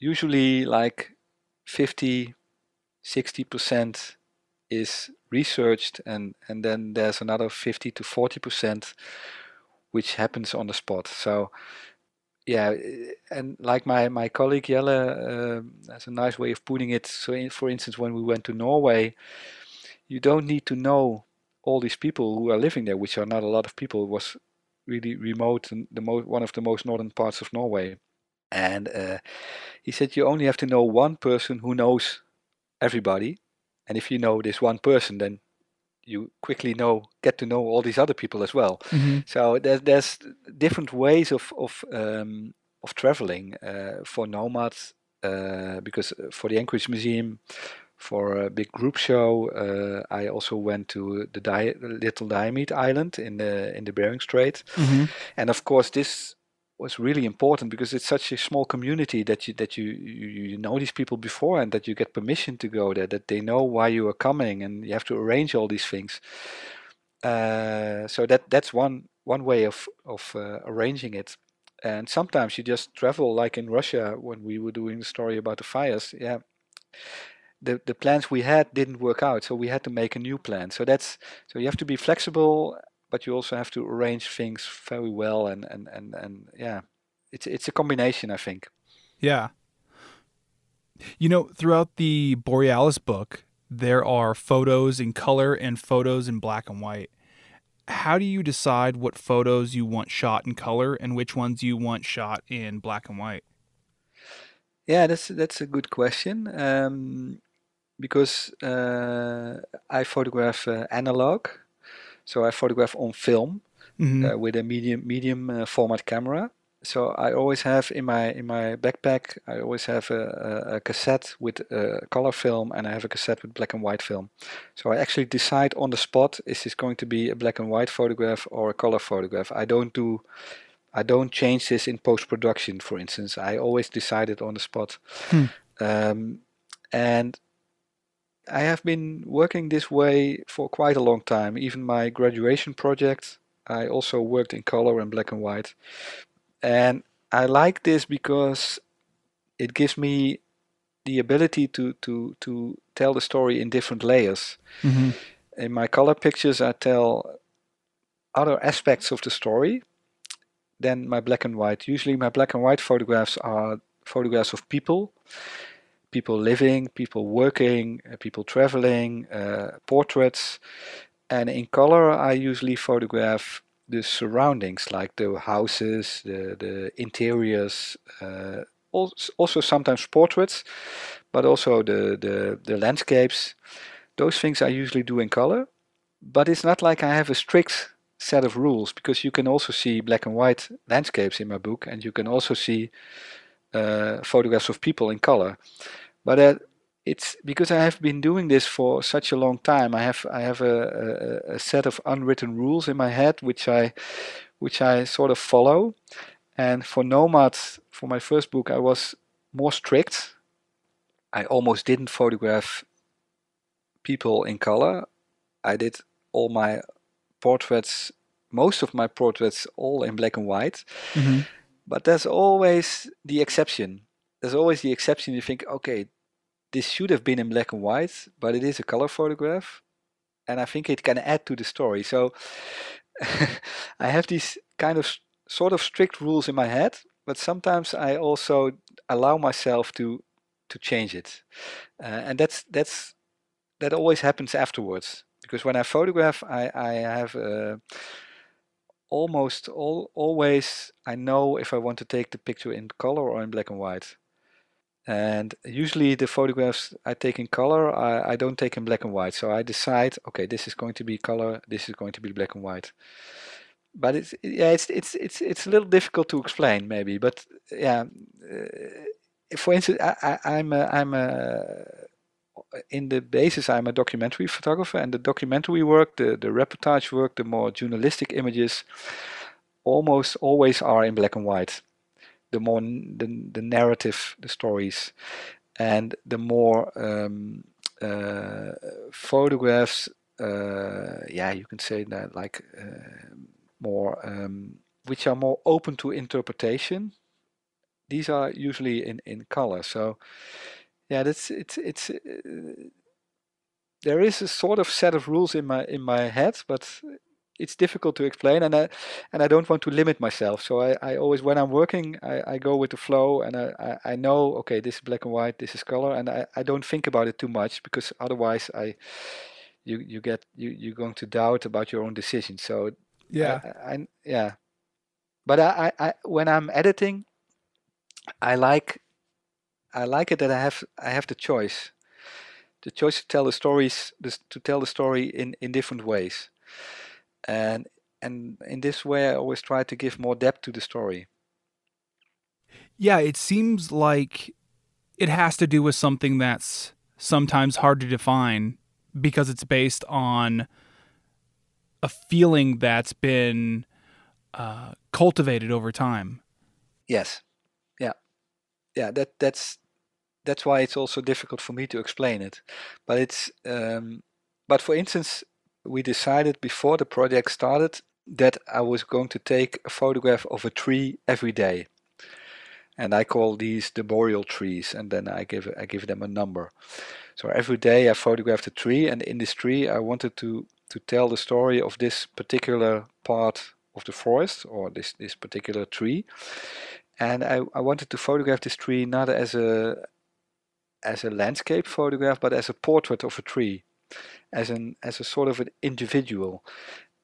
usually like 50, 60 percent is researched, and and then there's another 50 to 40 percent which happens on the spot. So yeah, and like my my colleague Jelle um has a nice way of putting it. So, in, for instance, when we went to Norway, you don't need to know all these people who are living there, which are not a lot of people. Was really remote and the mo- one of the most northern parts of Norway. And uh, he said you only have to know one person who knows everybody, and if you know this one person, then you quickly know get to know all these other people as well. Mm-hmm. So there's there's different ways of of um, of traveling uh, for nomads uh, because uh, for the Anchorage Museum, for a big group show, uh, I also went to the Di- Little Diomede Island in the in the Bering Strait, Mm-hmm. and of course this was really important because it's such a small community that you that you, you you know these people before and that you get permission to go there that they know why you are coming and you have to arrange all these things. Uh, so that that's one one way of of uh, arranging it. And sometimes you just travel like in Russia when we were doing the story about the fires yeah the the plans we had didn't work out so we had to make a new plan so that's so you have to be flexible but you also have to arrange things very well and and and, and yeah it's it's a combination i think Yeah. You know, throughout the Borealis book, there are photos in color and photos in black and white. How do you decide what photos you want shot in color and which ones you want shot in black and white? yeah that's that's a good question um, because uh, i photograph uh, analog so i photograph on film Mm-hmm. uh, with a medium medium uh, format camera. So I always have in my in my backpack I always have a, a, a cassette with uh, color film and I have a cassette with black and white film. So I actually decide on the spot is this going to be a black and white photograph or a color photograph. I don't do I don't change this in post production, for instance. I always decide it on the spot. Hmm. Um, And I have been working this way for quite a long time. Even my graduation project, I also worked in color and black and white. And I like this because it gives me the ability to, to, to tell the story in different layers. Mm-hmm. In my color pictures, I tell other aspects of the story than my black and white. Usually, my black and white photographs are photographs of people people living, people working, uh, people traveling, uh, portraits. And in color, I usually photograph the surroundings, like the houses, the, the interiors, uh, also sometimes portraits, but also the, the, the landscapes. Those things I usually do in color. But it's not like I have a strict set of rules because you can also see black and white landscapes in my book and you can also see uh, photographs of people in color. But uh, it's because I have been doing this for such a long time. I have I have a, a, a, set of unwritten rules in my head which I which I sort of follow. And for Nomad, for my first book, I was more strict. I almost didn't photograph people in color. I did all my portraits, most of my portraits, all in black and white. Mm-hmm. But there's always the exception there's always the exception. You think, okay, this should have been in black and white, but it is a color photograph, and I think it can add to the story. So I have these kind of sort of strict rules in my head, but sometimes I also allow myself to to change it, uh, and that's that's that always happens afterwards because when I photograph, I I have. Uh, almost all always I know if I want to take the picture in color or in black and white. And usually the photographs I take in color, I, I don't take in black and white. So I decide, okay, this is going to be color, this is going to be black and white. But it's yeah, it's it's it's it's a little difficult to explain maybe. But yeah, uh, for instance, I, I, I'm a, I'm a, in the basis I'm a documentary photographer, and the documentary work, the the reportage work, the more journalistic images, almost always are in black and white the more the, the narrative, the stories, and the more um, uh, photographs. Uh, yeah, you can say that like uh, more, um, which are more open to interpretation. These are usually in in color. So yeah, that's it's it's. Uh, there is a sort of set of rules in my in my head, but it's difficult to explain and I and I don't want to limit myself. So I, I always when I'm working I, I go with the flow and I, I, I know okay this is black and white, this is color and I, I don't think about it too much because otherwise I you you get you you're going to doubt about your own decision. So yeah. I, I yeah. But I, I, I when I'm editing I like I like it that I have I have the choice. The choice to tell the stories to tell the story in, in different ways. And and in this way i always try to give more depth to the story. Yeah it seems like it has to do with something that's sometimes hard to define because it's based on a feeling that's been uh, cultivated over time. Yes yeah that that's that's why it's also difficult for me to explain it but it's um, but for instance we decided before the project started that I was going to take a photograph of a tree every day. And I call these the boreal trees, and then I give I give them a number. So every day I photographed a tree, and in this tree I wanted to to tell the story of this particular part of the forest or this this particular tree. And I, I wanted to photograph this tree not as a as a landscape photograph, but as a portrait of a tree as an as a sort of an individual.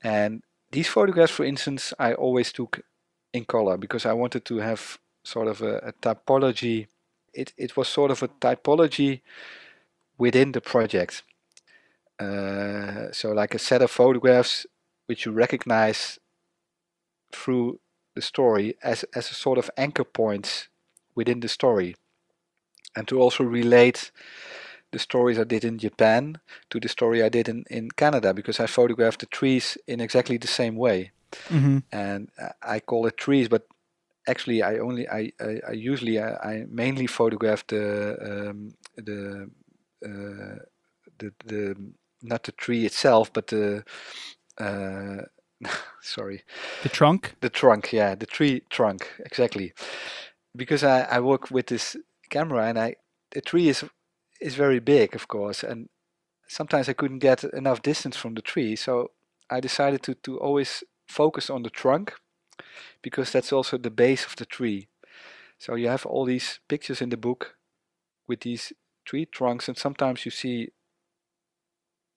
And these photographs, for instance, I always took in color because I wanted to have sort of a, a typology. It it was sort of a typology within the project. Uh, so like a set of photographs which you recognize through the story as as a sort of anchor points within the story, and to also relate the stories I did in Japan to the story I did in, in Canada because I photographed the trees in exactly the same way. Mm-hmm. And I call it trees, but actually I only I I, I usually I, I mainly photograph the um, the uh, the the not the tree itself, but the uh, sorry The trunk? the trunk. Yeah, the tree trunk exactly. Because I I work with this camera and I the tree is is very big, of course, and sometimes I couldn't get enough distance from the tree, so I decided to to always focus on the trunk because that's also the base of the tree. So you have all these pictures in the book with these tree trunks, and sometimes you see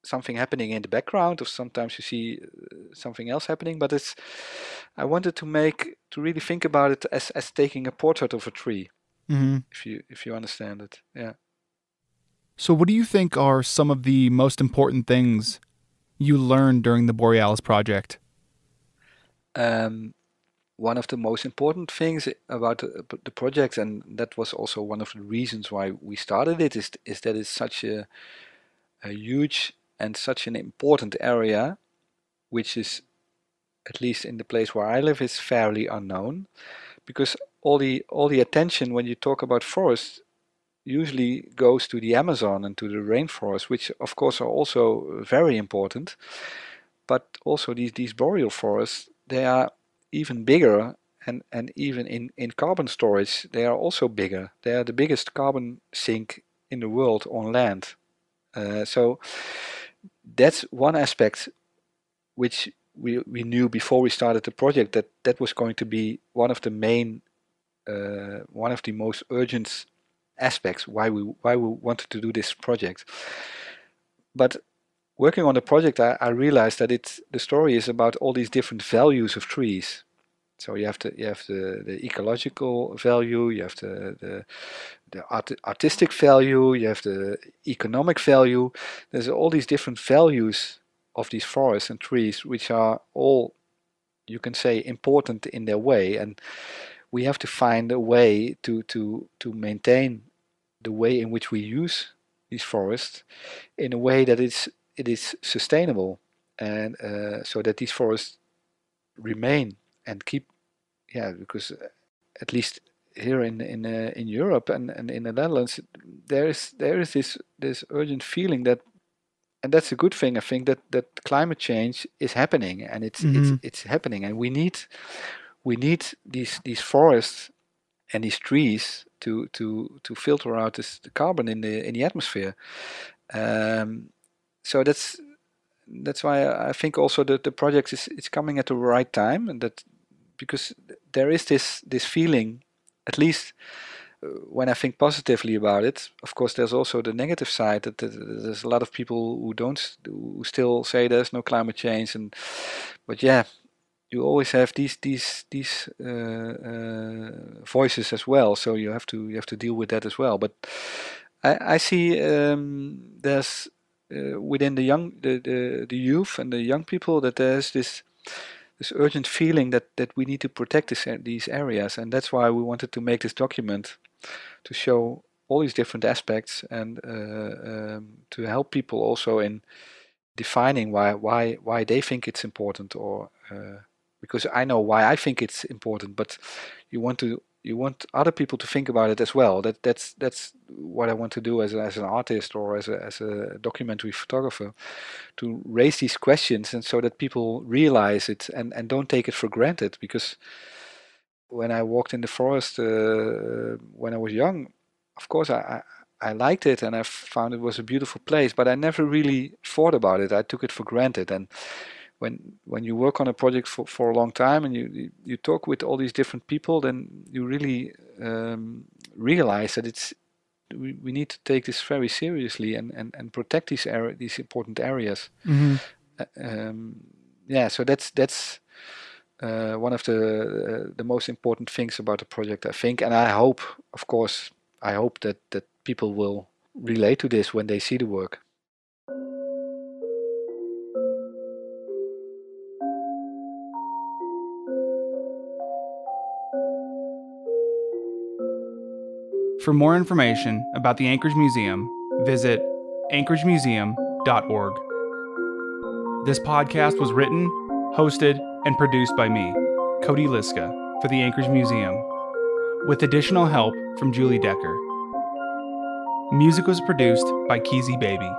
something happening in the background, or sometimes you see uh, something else happening. But it's I wanted to make to really think about it as as taking a portrait of a tree, Mm-hmm. if you if you understand it. Yeah. So, what do you think are some of the most important things you learned during the Borealis project? um, one of the most important things about the, the project, and that was also one of the reasons why we started it, is is that it's such a, a huge and such an important area, which is, at least in the place where I live, is fairly unknown, because all the all the attention when you talk about forests usually goes to the Amazon and to the rainforest, which of course are also very important, but also these these boreal forests they are even bigger and, and even in, in carbon storage they are also bigger. They are the biggest carbon sink in the world on land. Uh, so that's one aspect which we, we knew before we started the project that that was going to be one of the main uh, one of the most urgent aspects why we why we wanted to do this project. But working on the project, I, I realized that it's the story is about all these different values of trees. So you have the you have the, the ecological value, you have the the, the art, artistic value, you have the economic value. There's all these different values of these forests and trees, which are all you can say important in their way, and we have to find a way to to to maintain the way in which we use these forests in a way that it's it is sustainable and uh, so that these forests remain and keep yeah because uh, at least here in in uh, in Europe and, and in the Netherlands there is there is this this urgent feeling that and that's a good thing I think that that climate change is happening and it's Mhm. it's it's happening and we need we need these these forests and these trees to to to filter out this the carbon in the in the atmosphere um, so that's that's why I think also that the project is it's coming at the right time, and that because there is this this feeling, at least uh, when I think positively about it. Of course, there's also the negative side that, there's a lot of people who don't who still say there's no climate change, and but yeah. You always have these these these uh, uh, voices as well, so you have to you have to deal with that as well. But I, I see um, there's uh, within the young the, the the youth and the young people that there's this this urgent feeling that that we need to protect this, these areas. And that's why we wanted to make this document to show all these different aspects and uh, um, to help people also in defining why why why they think it's important or uh, because I know why I think it's important but you want to you want other people to think about it as well. That that's that's what I want to do as, a, as an artist or as a, as a documentary photographer to raise these questions and so that people realize it and, and don't take it for granted. Because when I walked in the forest uh, when I was young of course I, I, I liked it and I found it was a beautiful place but I never really thought about it. I took it for granted. And when when you work on a project for, for a long time and you, you talk with all these different people then you really um, realize that it's we, we need to take this very seriously and, and, and protect these area, these important areas. Mm-hmm. uh, um, yeah so that's that's uh, one of the uh, the most important things about the project I think. And I hope of course I hope that that people will relate to this when they see the work For more information about the Anchorage Museum, visit anchoragemuseum.org. This podcast was written, hosted, and produced by me, Cody Liska. for the Anchorage Museum, with additional help from Julie Decker. Music was produced by Keezy Baby.